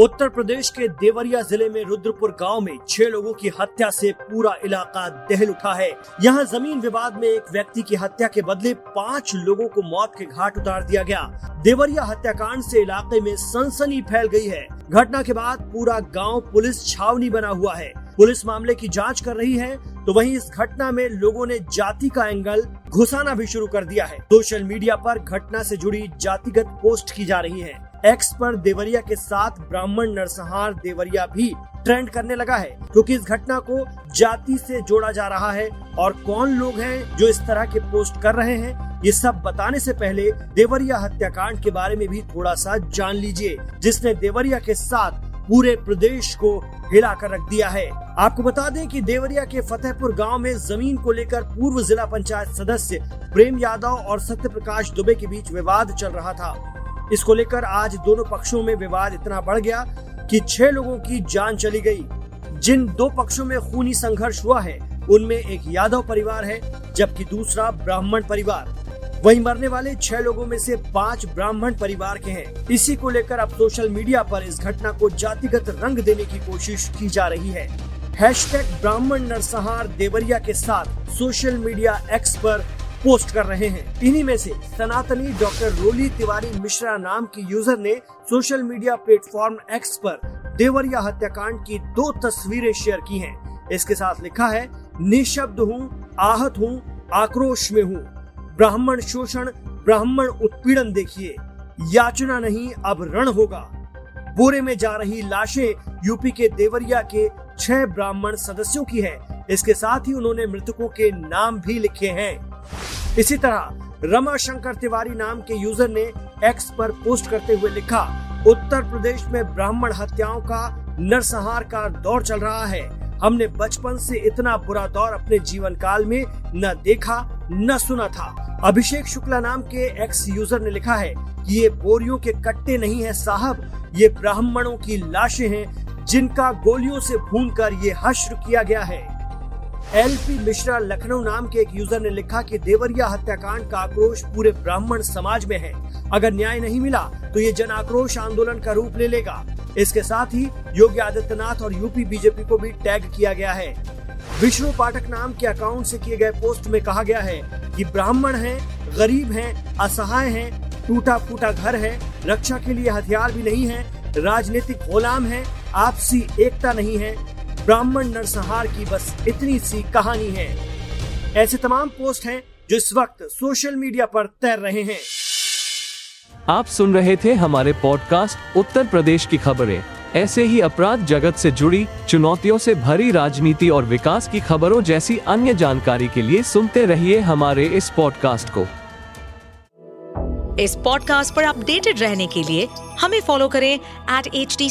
उत्तर प्रदेश के देवरिया ज़िले में रुद्रपुर गाँव में छह लोगों की हत्या से पूरा इलाका दहल उठा है। यहाँ ज़मीन विवाद में एक व्यक्ति की हत्या के बदले पाँच लोगों को मौत के घाट उतार दिया गया। देवरिया हत्याकांड से इलाके में सनसनी फैल गई है। घटना के बाद पूरा गाँव पुलिस छावनी बना हुआ है। पुलिस मामले की जाँच कर रही है तो वहीं इस घटना में लोगों ने जाति का एंगल घुसाना भी शुरू कर दिया है। सोशल मीडिया पर घटना से जुड़ी जातिगत पोस्ट की जा रही है। एक्स पर देवरिया के साथ ब्राह्मण नरसंहार देवरिया भी ट्रेंड करने लगा है, क्योंकि इस घटना को जाति से जोड़ा जा रहा है। और कौन लोग हैं जो इस तरह के पोस्ट कर रहे हैं, ये सब बताने से पहले देवरिया हत्याकांड के बारे में भी थोड़ा सा जान लीजिए, जिसने देवरिया के साथ पूरे प्रदेश को हिला कर रख दिया है। आपको बता दें कि देवरिया के फतेहपुर गाँव में ज़मीन को लेकर पूर्व जिला पंचायत सदस्य प्रेम यादव और सत्य प्रकाश दुबे के बीच विवाद चल रहा था। इसको लेकर आज दोनों पक्षों में विवाद इतना बढ़ गया कि छह लोगों की जान चली गई। जिन दो पक्षों में खूनी संघर्ष हुआ है, उनमें एक यादव परिवार है, जबकि दूसरा ब्राह्मण परिवार। वहीं मरने वाले छह लोगों में से पाँच ब्राह्मण परिवार के हैं। इसी को लेकर अब सोशल मीडिया पर इस घटना को जातिगत रंग देने की कोशिश की जा रही है। ब्राह्मण नरसंहार देवरिया के साथ सोशल मीडिया एक्स पर पोस्ट कर रहे हैं। इन्हीं में से सनातनी डॉक्टर रोली तिवारी मिश्रा नाम की यूज़र ने सोशल मीडिया प्लेटफॉर्म एक्स पर देवरिया हत्याकांड की दो तस्वीरें शेयर की हैं। इसके साथ लिखा है, निशब्द हूँ, आहत हूँ, आक्रोश में हूँ। ब्राह्मण शोषण, ब्राह्मण उत्पीड़न देखिए। याचना नहीं, अब रण होगा। बोरे में जा रही लाशें यूपी के देवरिया के छह ब्राह्मण सदस्यों की है। इसके साथ ही उन्होंने मृतकों के नाम भी लिखे हैं। इसी तरह रमा शंकर तिवारी नाम के यूज़र ने एक्स पर पोस्ट करते हुए लिखा, उत्तर प्रदेश में ब्राह्मण हत्याओं का नरसंहार का दौर चल रहा है। हमने बचपन से इतना बुरा दौर अपने जीवन काल में न देखा, न सुना था। अभिषेक शुक्ला नाम के एक्स यूज़र ने लिखा है कि ये बोरियों के कट्टे नहीं है साहब, ये ब्राह्मणों की लाशें हैं जिनका गोलियों से भून कर ये हश्र किया गया है। एल पी मिश्रा लखनऊ नाम के एक यूज़र ने लिखा कि देवरिया हत्याकांड का आक्रोश पूरे ब्राह्मण समाज में है। अगर न्याय नहीं मिला तो ये जन आक्रोश आंदोलन का रूप ले लेगा। इसके साथ ही योगी आदित्यनाथ और यूपी बीजेपी को भी टैग किया गया है। विष्णु पाठक नाम के अकाउंट से किए गए पोस्ट में कहा गया है कि ब्राह्मण हैं, गरीब हैं, असहाय हैं, टूटा फूटा घर है रक्षा के लिए हथियार भी नहीं है राजनीतिक गोलाम है आपसी एकता नहीं है। ब्राह्मण नरसंहार की बस इतनी सी कहानी है। ऐसे तमाम पोस्ट हैं जो इस वक्त सोशल मीडिया पर तैर रहे हैं। आप सुन रहे थे हमारे पॉडकास्ट उत्तर प्रदेश की खबरें। ऐसे ही अपराध जगत से जुड़ी चुनौतियों से भरी राजनीति और विकास की खबरों जैसी अन्य जानकारी के लिए सुनते रहिए हमारे इस पॉडकास्ट को। इस पॉडकास्ट पर अपडेटेड रहने के लिए हमें फॉलो करें एट एच डी